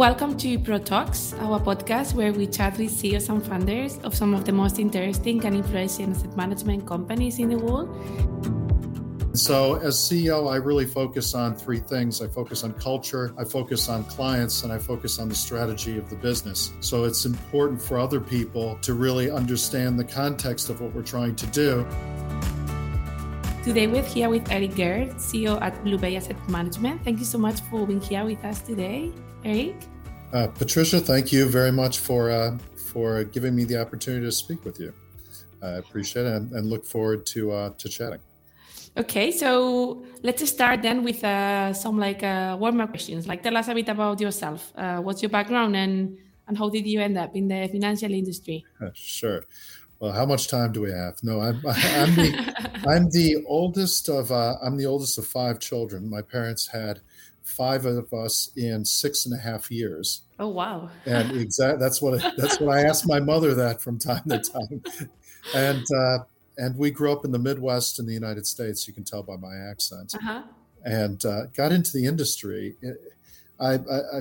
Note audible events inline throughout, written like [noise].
Welcome to Pro Talks, our podcast where we chat with CEOs and founders of some of the most interesting and influential asset management companies in the world. So, as CEO, I really focus on three things. I focus on culture, I focus on clients, and I focus on the strategy of the business. So, it's important for other people to really understand the context of what we're trying to do. Today we're here with Erich Gerth, CEO at BlueBay Asset Management. Thank you so much for being here with us today. Erich? Uh, Patricia, thank you very much for uh, for giving me the opportunity to speak with you. I appreciate it and, and look forward to uh, to chatting. Okay, so let's start then with uh, some like uh, warm up questions. Like, tell us a bit about yourself. Uh, what's your background and and how did you end up in the financial industry? [laughs] sure. Well, how much time do we have? No, I'm [laughs] I'm the [laughs] I'm the oldest of I'm the oldest of five children. My parents had five of us in six and a half years. Oh wow! and [laughs] exact that's what that's what I asked my mother that from time to time, and uh, and we grew up in the Midwest in the United States. You can tell by my accent, uh-huh. and uh, got into the industry. I, I, I,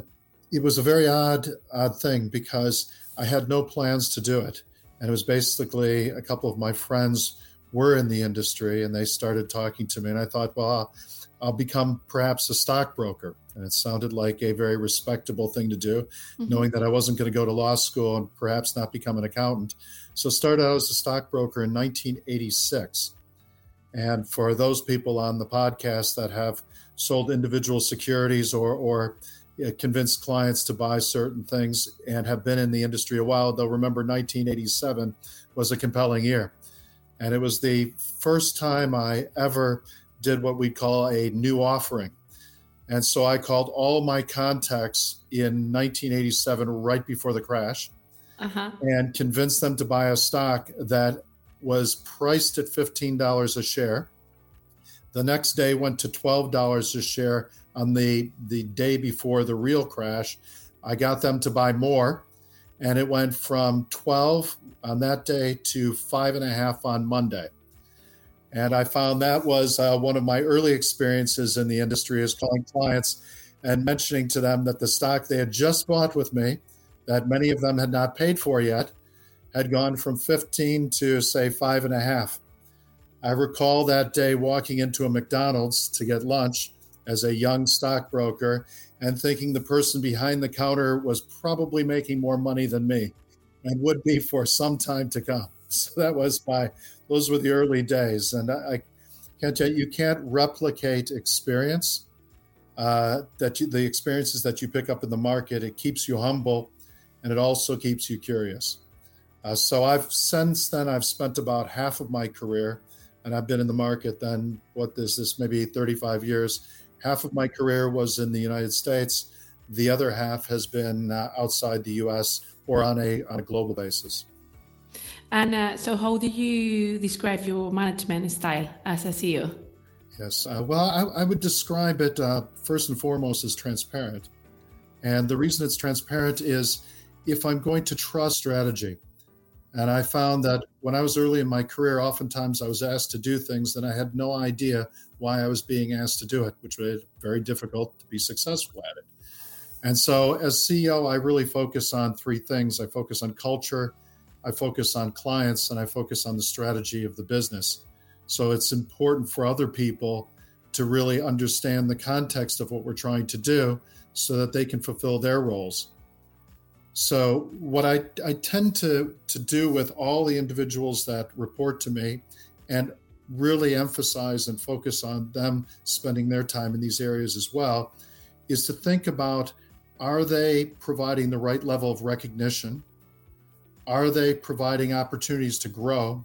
it was a very odd odd thing because I had no plans to do it, and it was basically a couple of my friends were in the industry and they started talking to me, and I thought, well. I'll become perhaps a stockbroker. And it sounded like a very respectable thing to do, mm-hmm. knowing that I wasn't going to go to law school and perhaps not become an accountant. So started out as a stockbroker in 1986. And for those people on the podcast that have sold individual securities or, or convinced clients to buy certain things and have been in the industry a while, they'll remember 1987 was a compelling year. And it was the first time I ever did what we call a new offering. And so I called all my contacts in 1987, right before the crash, uh-huh. and convinced them to buy a stock that was priced at $15 a share. The next day went to $12 a share on the, the day before the real crash. I got them to buy more, and it went from 12 on that day to five and a half on Monday. And I found that was uh, one of my early experiences in the industry is calling clients and mentioning to them that the stock they had just bought with me, that many of them had not paid for yet, had gone from 15 to say five and a half. I recall that day walking into a McDonald's to get lunch as a young stockbroker and thinking the person behind the counter was probably making more money than me and would be for some time to come. [laughs] So that was my those were the early days, and I, I can't tell you, you can't replicate experience. Uh, that you, the experiences that you pick up in the market, it keeps you humble, and it also keeps you curious. Uh, so I've since then I've spent about half of my career, and I've been in the market. Then what is this? Maybe 35 years. Half of my career was in the United States. The other half has been uh, outside the U.S. or on a on a global basis. And uh, so, how do you describe your management style as a CEO? Yes, uh, well, I, I, would describe it uh, first and foremost as transparent. And the reason it's transparent is if I'm going to trust strategy. And I found that when I was early in my career, oftentimes I was asked to do things that I had no idea why I was being asked to do it, which made it very difficult to be successful at it. And so, as CEO, I really focus on three things I focus on culture I focus on clients and I focus on the strategy of the business. So it's important for other people to really understand the context of what we're trying to do so that they can fulfill their roles. So what I, I tend to, to do with all the individuals that report to me and really emphasize and focus on them spending their time in these areas as well is to think about are they providing the right level of recognition are they providing opportunities to grow?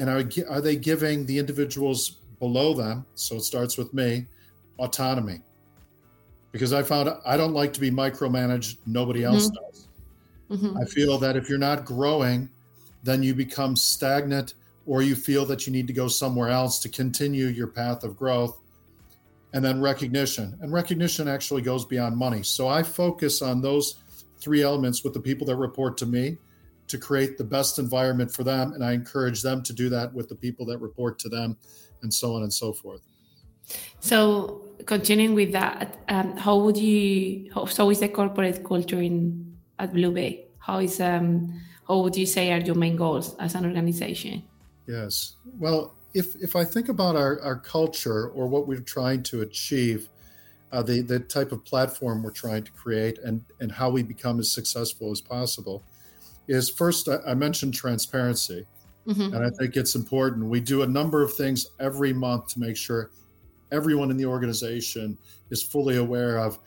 And are, are they giving the individuals below them, so it starts with me, autonomy? Because I found I don't like to be micromanaged, nobody else mm-hmm. does. Mm-hmm. I feel that if you're not growing, then you become stagnant or you feel that you need to go somewhere else to continue your path of growth. And then recognition. And recognition actually goes beyond money. So I focus on those three elements with the people that report to me to create the best environment for them. And I encourage them to do that with the people that report to them and so on and so forth. So, continuing with that, um, how would you? How, so is the corporate culture in at BlueBay? How is um, how would you say are your main goals as an organization? Yes. Well, if if I think about our, our culture or what we're trying to achieve, uh, the the type of platform we're trying to create, and and how we become as successful as possible, is first I, I mentioned transparency, mm-hmm. and I think it's important. We do a number of things every month to make sure everyone in the organization is fully aware of,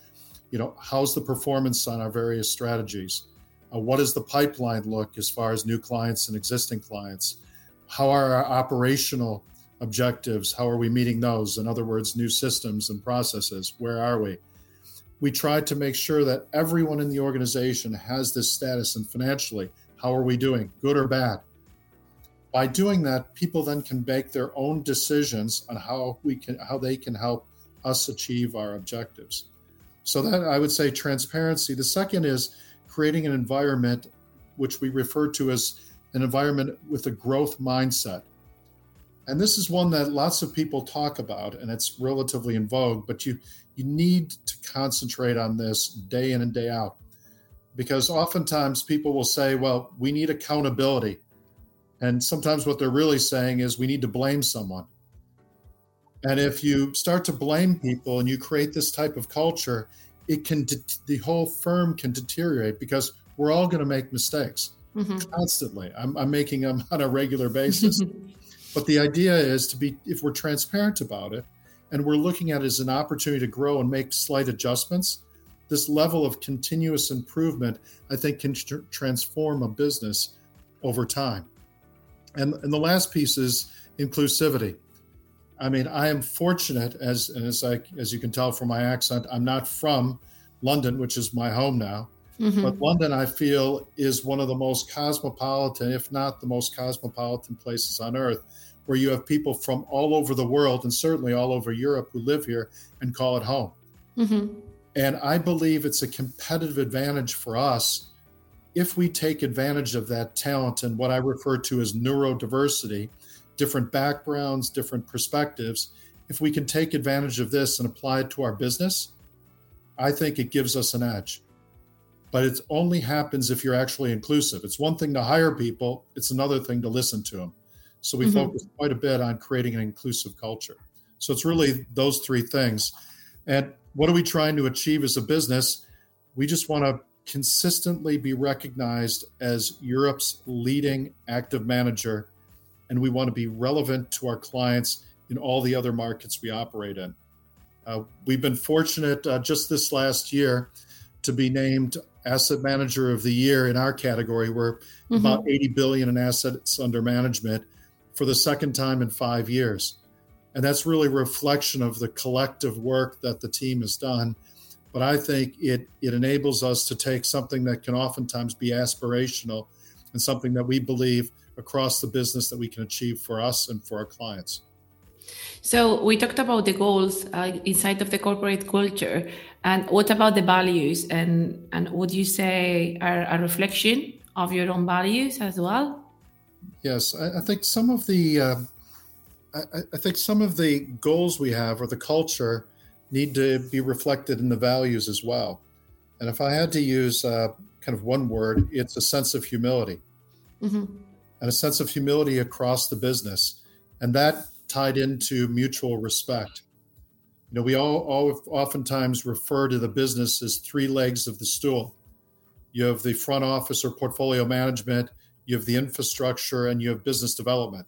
you know, how's the performance on our various strategies, uh, what does the pipeline look as far as new clients and existing clients, how are our operational objectives, how are we meeting those? In other words, new systems and processes, where are we? We try to make sure that everyone in the organization has this status and financially, how are we doing, good or bad? by doing that, people then can make their own decisions on how we can how they can help us achieve our objectives. So that I would say transparency. The second is creating an environment which we refer to as an environment with a growth mindset. And this is one that lots of people talk about and it's relatively in vogue, but you you need to concentrate on this day in and day out. Because oftentimes people will say, well, we need accountability and sometimes what they're really saying is we need to blame someone. And if you start to blame people and you create this type of culture, it can de- the whole firm can deteriorate because we're all going to make mistakes mm-hmm. constantly. I'm, I'm, making them [laughs] on a regular basis. [laughs] but the idea is to be if we're transparent about it and we're looking at it as an opportunity to grow and make slight adjustments, this level of continuous improvement, I think, can tr- transform a business over time. And, and the last piece is inclusivity. I mean, I am fortunate as as I as you can tell from my accent, I'm not from London, which is my home now. Mm-hmm. But London, I feel, is one of the most cosmopolitan, if not the most cosmopolitan places on earth, where you have people from all over the world and certainly all over Europe who live here and call it home. Mm-hmm. And I believe it's a competitive advantage for us if we take advantage of that talent and what I refer to as neurodiversity, different backgrounds, different perspectives, if we can take advantage of this and apply it to our business, I think it gives us an edge. But it only happens if you're actually inclusive. It's one thing to hire people, it's another thing to listen to them. So we mm-hmm. focus quite a bit on creating an inclusive culture. So it's really those three things. And what are we trying to achieve as a business? We just want to consistently be recognized as Europe's leading active manager, and we want to be relevant to our clients in all the other markets we operate in. Uh, we've been fortunate uh, just this last year to be named Asset Manager of the Year in our category. We're mm-hmm. about 80 billion in assets under management for the second time in five years. And that's really a reflection of the collective work that the team has done but I think it it enables us to take something that can oftentimes be aspirational and something that we believe across the business that we can achieve for us and for our clients. So we talked about the goals uh, inside of the corporate culture, and what about the values? And and would you say are a reflection of your own values as well? Yes, I, I think some of the uh, I, I, think some of the goals we have or the culture need to be reflected in the values as well. And if I had to use uh, kind of one word, it's a sense of humility mm-hmm. and a sense of humility across the business. And that tied into mutual respect. You know, we all, all oftentimes refer to the business as three legs of the stool. You have the front office or portfolio management, you have the infrastructure, and you have business development.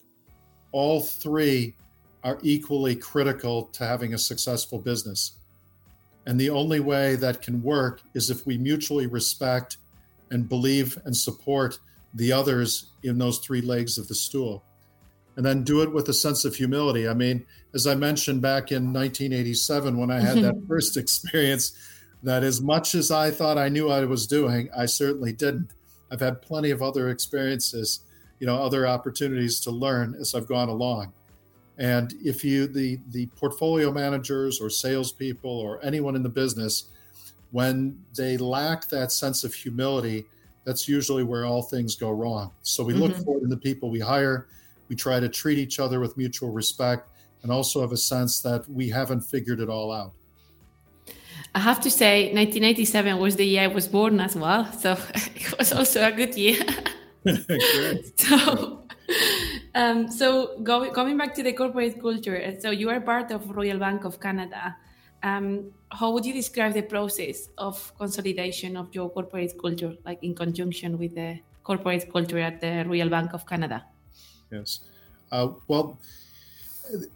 All three are equally critical to having a successful business. And the only way that can work is if we mutually respect and believe and support the others in those three legs of the stool. And then do it with a sense of humility. I mean, as I mentioned back in 1987 when I had that [laughs] first experience, that as much as I thought I knew I was doing, I certainly didn't. I've had plenty of other experiences, you know, other opportunities to learn as I've gone along. And if you, the, the portfolio managers or salespeople or anyone in the business, when they lack that sense of humility, that's usually where all things go wrong. So we mm-hmm. look for it in the people we hire. We try to treat each other with mutual respect and also have a sense that we haven't figured it all out. I have to say, 1987 was the year I was born as well, so [laughs] it was also a good year. [laughs] [laughs] so, um, so go, going back to the corporate culture, so you are part of Royal Bank of Canada. Um, how would you describe the process of consolidation of your corporate culture, like in conjunction with the corporate culture at the Royal Bank of Canada? Yes. Uh, well,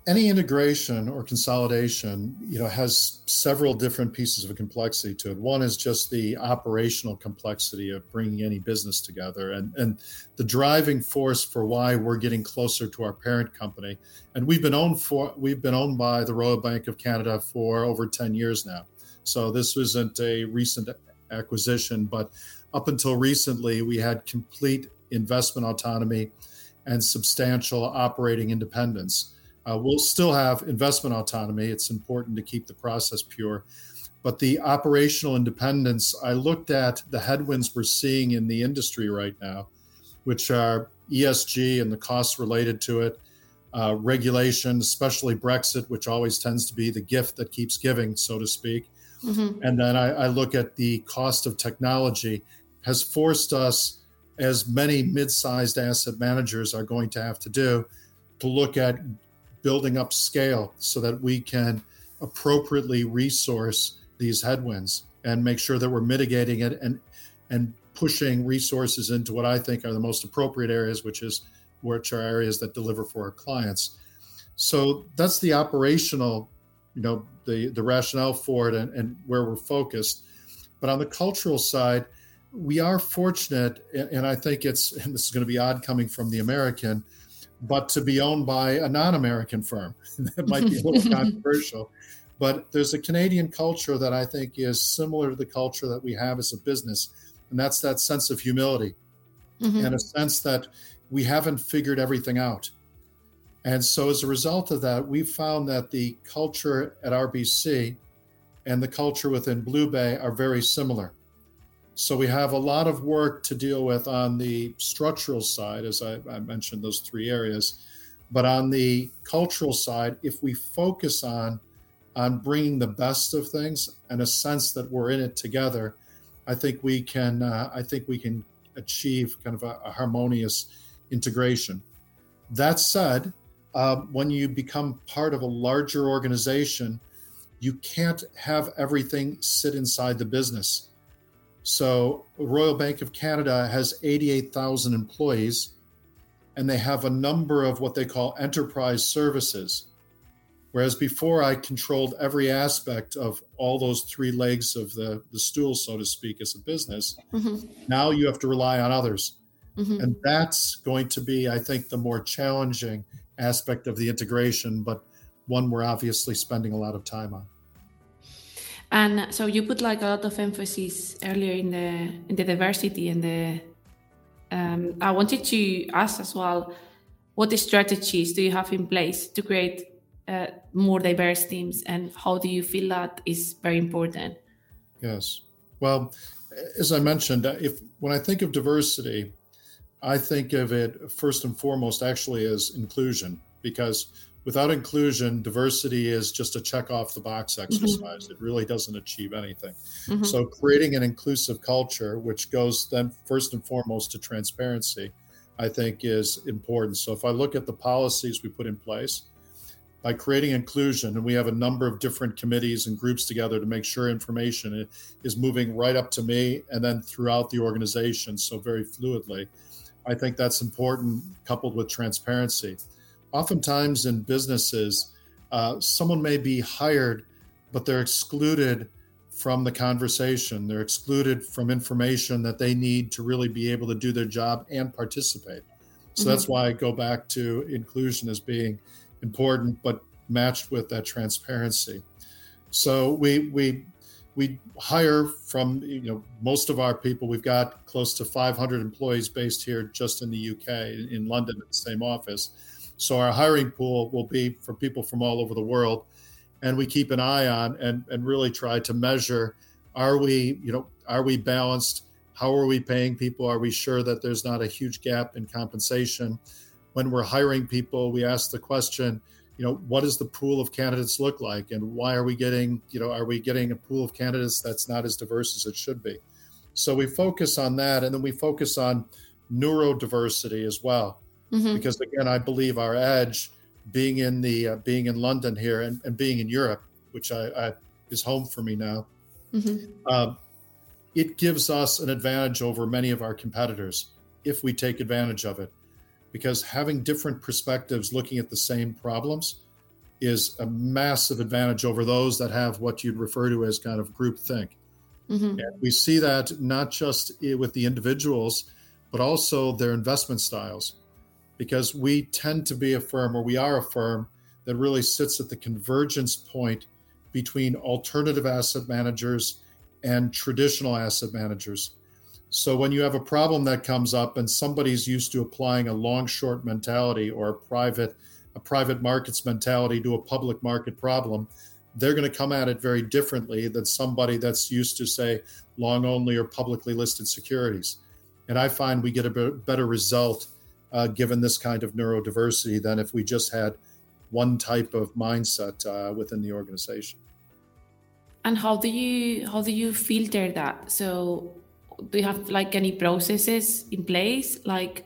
any integration or consolidation, you know, has several different pieces of complexity to it. One is just the operational complexity of bringing any business together, and and the driving force for why we're getting closer to our parent company. And we've been owned for we've been owned by the Royal Bank of Canada for over ten years now. So this wasn't a recent acquisition, but up until recently, we had complete investment autonomy and substantial operating independence. Uh, we'll still have investment autonomy. It's important to keep the process pure. But the operational independence, I looked at the headwinds we're seeing in the industry right now, which are ESG and the costs related to it, uh, regulation, especially Brexit, which always tends to be the gift that keeps giving, so to speak. Mm-hmm. And then I, I look at the cost of technology, has forced us, as many mid sized asset managers are going to have to do, to look at building up scale so that we can appropriately resource these headwinds and make sure that we're mitigating it and and pushing resources into what I think are the most appropriate areas, which is which are areas that deliver for our clients. So that's the operational, you know, the the rationale for it and, and where we're focused. But on the cultural side, we are fortunate, and I think it's and this is going to be odd coming from the American but to be owned by a non-American firm. [laughs] that might be a little [laughs] controversial, but there's a Canadian culture that I think is similar to the culture that we have as a business, and that's that sense of humility mm-hmm. and a sense that we haven't figured everything out. And so, as a result of that, we found that the culture at RBC and the culture within BlueBay are very similar. So we have a lot of work to deal with on the structural side, as I, I, mentioned, those three areas. But on the cultural side, if we focus on on bringing the best of things and a sense that we're in it together, I think we can. Uh, I think we can achieve kind of a, a harmonious integration. That said, uh, when you become part of a larger organization, you can't have everything sit inside the business so, Royal Bank of Canada has 88,000 employees, and they have a number of what they call enterprise services. Whereas before, I controlled every aspect of all those three legs of the, the stool, so to speak, as a business. Mm-hmm. Now you have to rely on others. Mm-hmm. And that's going to be, I think, the more challenging aspect of the integration, but one we're obviously spending a lot of time on. And so you put like a lot of emphasis earlier in the in the diversity and the. Um, I wanted to ask as well, what strategies do you have in place to create uh, more diverse teams, and how do you feel that is very important? Yes. Well, as I mentioned, uh, if when I think of diversity, I think of it first and foremost actually as inclusion because without inclusion, diversity is just a check off the box mm-hmm. exercise. Mm-hmm. It really doesn't achieve anything. Mm-hmm. So, creating an inclusive culture, which goes then first and foremost to transparency, I think is important. So, if I look at the policies we put in place, by creating inclusion, and we have a number of different committees and groups together to make sure information is moving right up to me and then throughout the organization, so very fluidly. I think that's important, coupled with transparency oftentimes in businesses, uh, someone may be hired, but they're excluded from the conversation. They're excluded from information that they need to really be able to do their job and participate. So mm-hmm. that's why I go back to inclusion as being important, but matched with that transparency. So we we we hire from you know most of our people. We've got close to 500 employees based here just in the UK in London at the same office so our hiring pool will be for people from all over the world, and we keep an eye on and and really try to measure: are we you know are we balanced? How are we paying people? Are we sure that there's not a huge gap in compensation? When we're hiring people, we ask the question: you know, what does the pool of candidates look like, and why are we getting, you know, are we getting a pool of candidates that's not as diverse as it should be? So we focus on that, and then we focus on neurodiversity as well, mm-hmm. because again, I believe our edge, being in the uh, being in London here and, and being in Europe, which I, I is home for me now, mm-hmm. um, it gives us an advantage over many of our competitors if we take advantage of it. Because having different perspectives looking at the same problems is a massive advantage over those that have what you'd refer to as kind of group think. Mm-hmm. And we see that not just with the individuals, but also their investment styles. Because we tend to be a firm, or we are a firm, that really sits at the convergence point between alternative asset managers and traditional asset managers. So when you have a problem that comes up and somebody's used to applying a long short mentality or a private a private markets mentality to a public market problem, they're going to come at it very differently than somebody that's used to say long only or publicly listed securities. And I find we get a better result uh, given this kind of neurodiversity than if we just had one type of mindset uh, within the organization. And how do you how do you filter that? So do you have like any processes in place? Like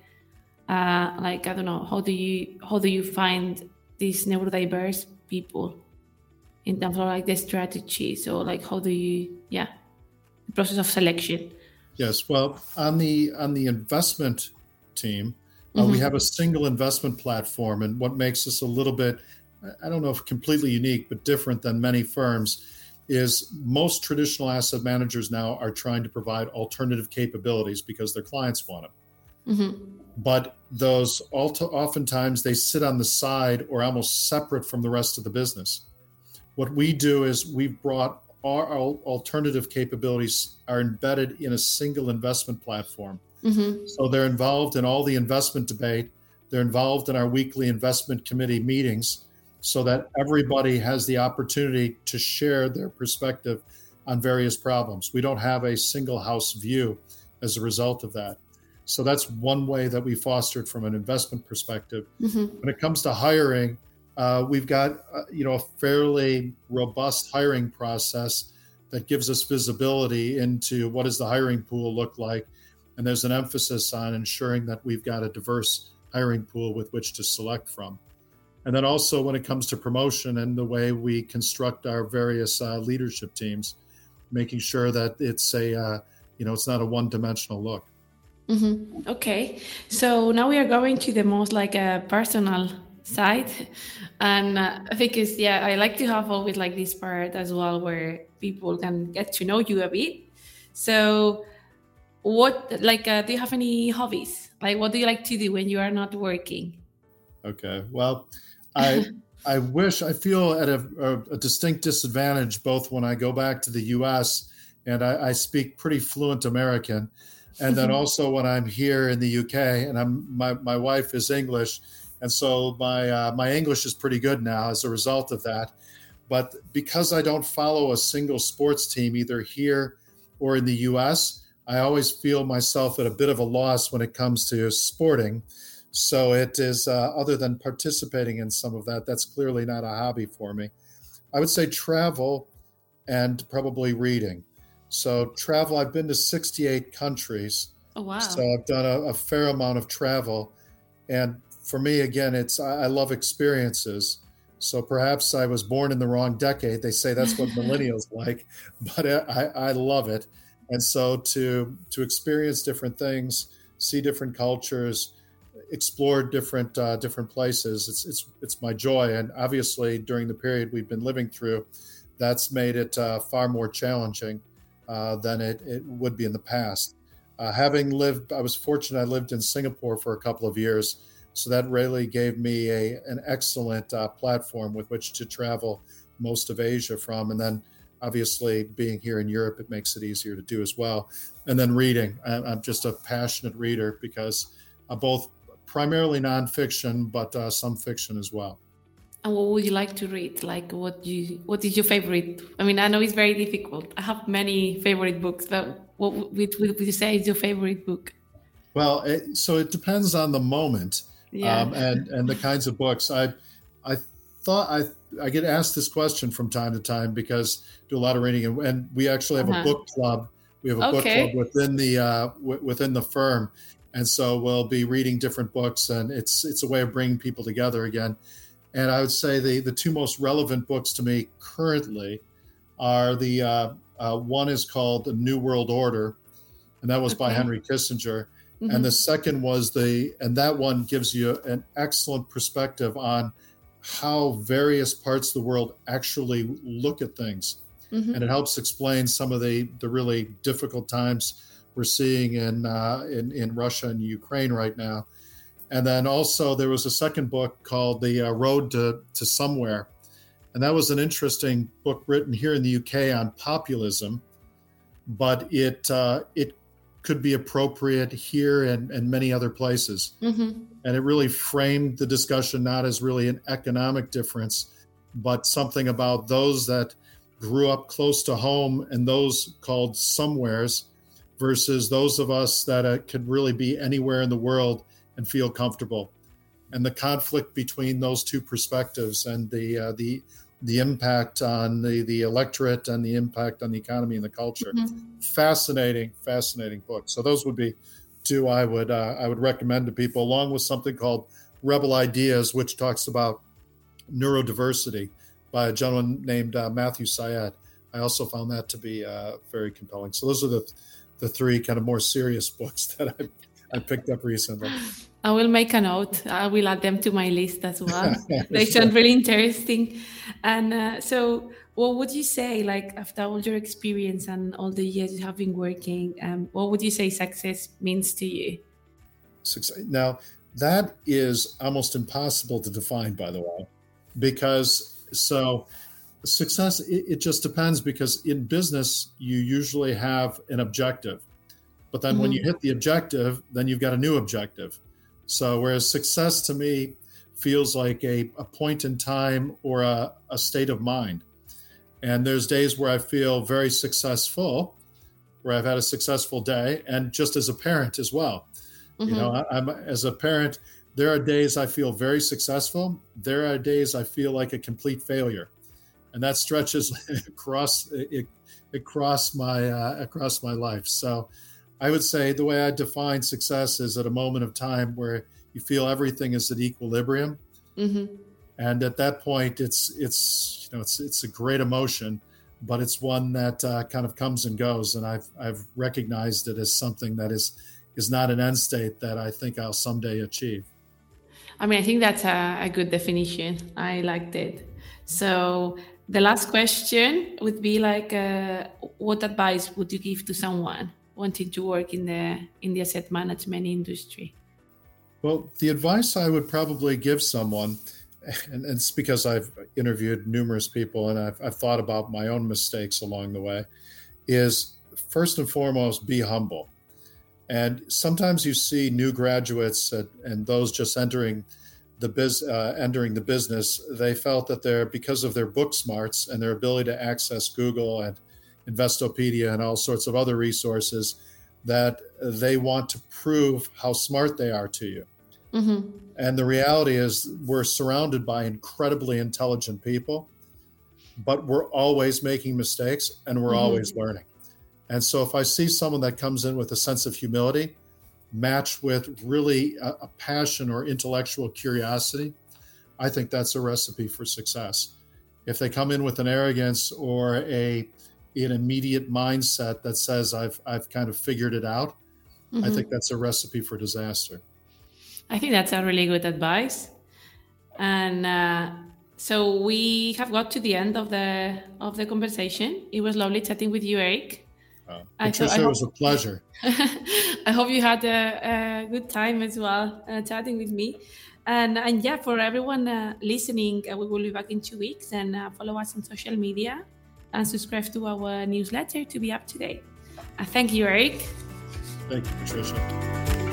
uh, like I don't know, how do you how do you find these neurodiverse people in terms of like the strategy? So like how do you yeah the process of selection? Yes, well on the on the investment team, uh, mm-hmm. we have a single investment platform, and what makes us a little bit I don't know if completely unique, but different than many firms is most traditional asset managers now are trying to provide alternative capabilities because their clients want them. Mm-hmm. But those oftentimes they sit on the side or almost separate from the rest of the business. What we do is we've brought our alternative capabilities are embedded in a single investment platform. Mm-hmm. So they're involved in all the investment debate. They're involved in our weekly investment committee meetings so that everybody has the opportunity to share their perspective on various problems. We don't have a single house view as a result of that. So that's one way that we fostered from an investment perspective. Mm-hmm. When it comes to hiring, uh, we've got uh, you know a fairly robust hiring process that gives us visibility into what does the hiring pool look like, and there's an emphasis on ensuring that we've got a diverse hiring pool with which to select from. And then also when it comes to promotion and the way we construct our various uh, leadership teams making sure that it's a uh, you know it's not a one-dimensional look. Mm-hmm. okay. So now we are going to the most like a personal side. And uh, because yeah i like to have always like this part as well where people can get to know you a bit. So what like uh, do you have any hobbies like what do you like to do when you are not working okay well I [laughs] I wish I feel at a, a, a, distinct disadvantage both when I go back to the U.S. and I, I speak pretty fluent American, and then [laughs] also when I'm here in the UK and I'm my my wife is English, and so my uh, my English is pretty good now as a result of that. But because I don't follow a single sports team either here or in the U.S., I always feel myself at a bit of a loss when it comes to sporting. So it is, uh, other than participating in some of that, that's clearly not a hobby for me. I would say travel and probably reading. So travel, I've been to 68 countries. Oh, wow. So I've done a, a fair amount of travel. And for me, again, it's, I, I love experiences. So perhaps I was born in the wrong decade. They say that's what [laughs] millennials like, but I, I love it. And so to to experience different things, see different cultures, explore different uh, different places. It's it's it's my joy, and obviously during the period we've been living through, that's made it uh, far more challenging uh, than it, it would be in the past. Uh, having lived, I was fortunate. I lived in Singapore for a couple of years, so that really gave me a an excellent uh, platform with which to travel most of Asia from, and then obviously being here in Europe, it makes it easier to do as well. And then reading, I'm just a passionate reader because uh, both primarily nonfiction, but uh, some fiction as well. And what would you like to read? Like, what you what is your favorite? I mean, I know it's very difficult. I have many favorite books, but what would, would you say is your favorite book? Well, it, so it depends on the moment, yeah. um, and and the kinds of books. I I thought I I get asked this question from time to time because I do a lot of reading and, and we actually have uh-huh. a book club. We have a okay. book club within the uh, w- within the firm, and so we'll be reading different books, and it's it's a way of bringing people together again. And I would say the the two most relevant books to me currently are the uh, uh, one is called The New World Order, and that was okay. by Henry Kissinger. Mm-hmm. And the second was the, and that one gives you an excellent perspective on how various parts of the world actually look at things. Mm-hmm. And it helps explain some of the, the really difficult times we're seeing in, uh, in, in Russia and Ukraine right now. And then also there was a second book called The uh, Road to, to Somewhere. And that was an interesting book written here in the UK on populism, but it, uh, it could be appropriate here and, and many other places. Mm-hmm. And it really framed the discussion not as really an economic difference, but something about those that grew up close to home and those called somewheres versus those of us that uh, could really be anywhere in the world and feel comfortable. And the conflict between those two perspectives and the uh, the the impact on the, the electorate and the impact on the economy and the culture. Mm-hmm. Fascinating, fascinating book. So those would be two I would uh, I would recommend to people, along with something called Rebel Ideas, which talks about neurodiversity by a gentleman named uh, Matthew Syed. I also found that to be uh, very compelling. So those are the the three kind of more serious [laughs] books that I I picked up recently. [laughs] I will make a note. I will add them to my list as well. [laughs] they sound really interesting. And uh, so, what would you say, like after all your experience and all the years you have been working, um, what would you say success means to you? Success. Now, that is almost impossible to define, by the way, because so success it, it just depends. Because in business, you usually have an objective, but then mm-hmm. when you hit the objective, then you've got a new objective so, whereas success to me feels like a, a point in time or a, a state of mind. And there's days where I feel very successful, where I've had a successful day, and just as a parent as well. Mm-hmm. You know, mm-hmm. I, I'm as a parent, there are days I feel very successful. There are days I feel like a complete failure, and that stretches [laughs] across it, across my uh, across my life. So, I would say the way I define success is at a moment of time where you feel everything is at equilibrium, mm-hmm. and at that point, it's it's you know it's it's a great emotion, but it's one that uh, kind of comes and goes, and I've I've recognized it as something that is is not an end state that I think I'll someday achieve. I mean, I think that's a, a good definition. I liked it. So the last question would be like, uh, what advice would you give to someone wanting to work in the in the asset management industry? Well, the advice I would probably give someone, and it's because I've interviewed numerous people and I've, I've thought about my own mistakes along the way, is first and foremost be humble. And sometimes you see new graduates and those just entering the biz, uh, entering the business, they felt that they're because of their book smarts and their ability to access Google and Investopedia and all sorts of other resources that they want to prove how smart they are to you. Mm-hmm. And the reality is, we're surrounded by incredibly intelligent people, but we're always making mistakes and we're mm-hmm. always learning. And so, if I see someone that comes in with a sense of humility, matched with really a, a passion or intellectual curiosity, I think that's a recipe for success. If they come in with an arrogance or a an immediate mindset that says I've I've kind of figured it out, mm-hmm. I think that's a recipe for disaster. I think that's a really good advice. And uh, so we have got to the end of the of the conversation. It was lovely chatting with you, Erich. Uh, Patricia, it was a pleasure. [laughs] I hope you had a, a good time as well uh, chatting with me. And, and yeah, for everyone uh, listening, uh, we will be back in two weeks and uh, follow us on social media and subscribe to our newsletter to be up to date. Uh, thank you, Erich. Thank you, Patricia.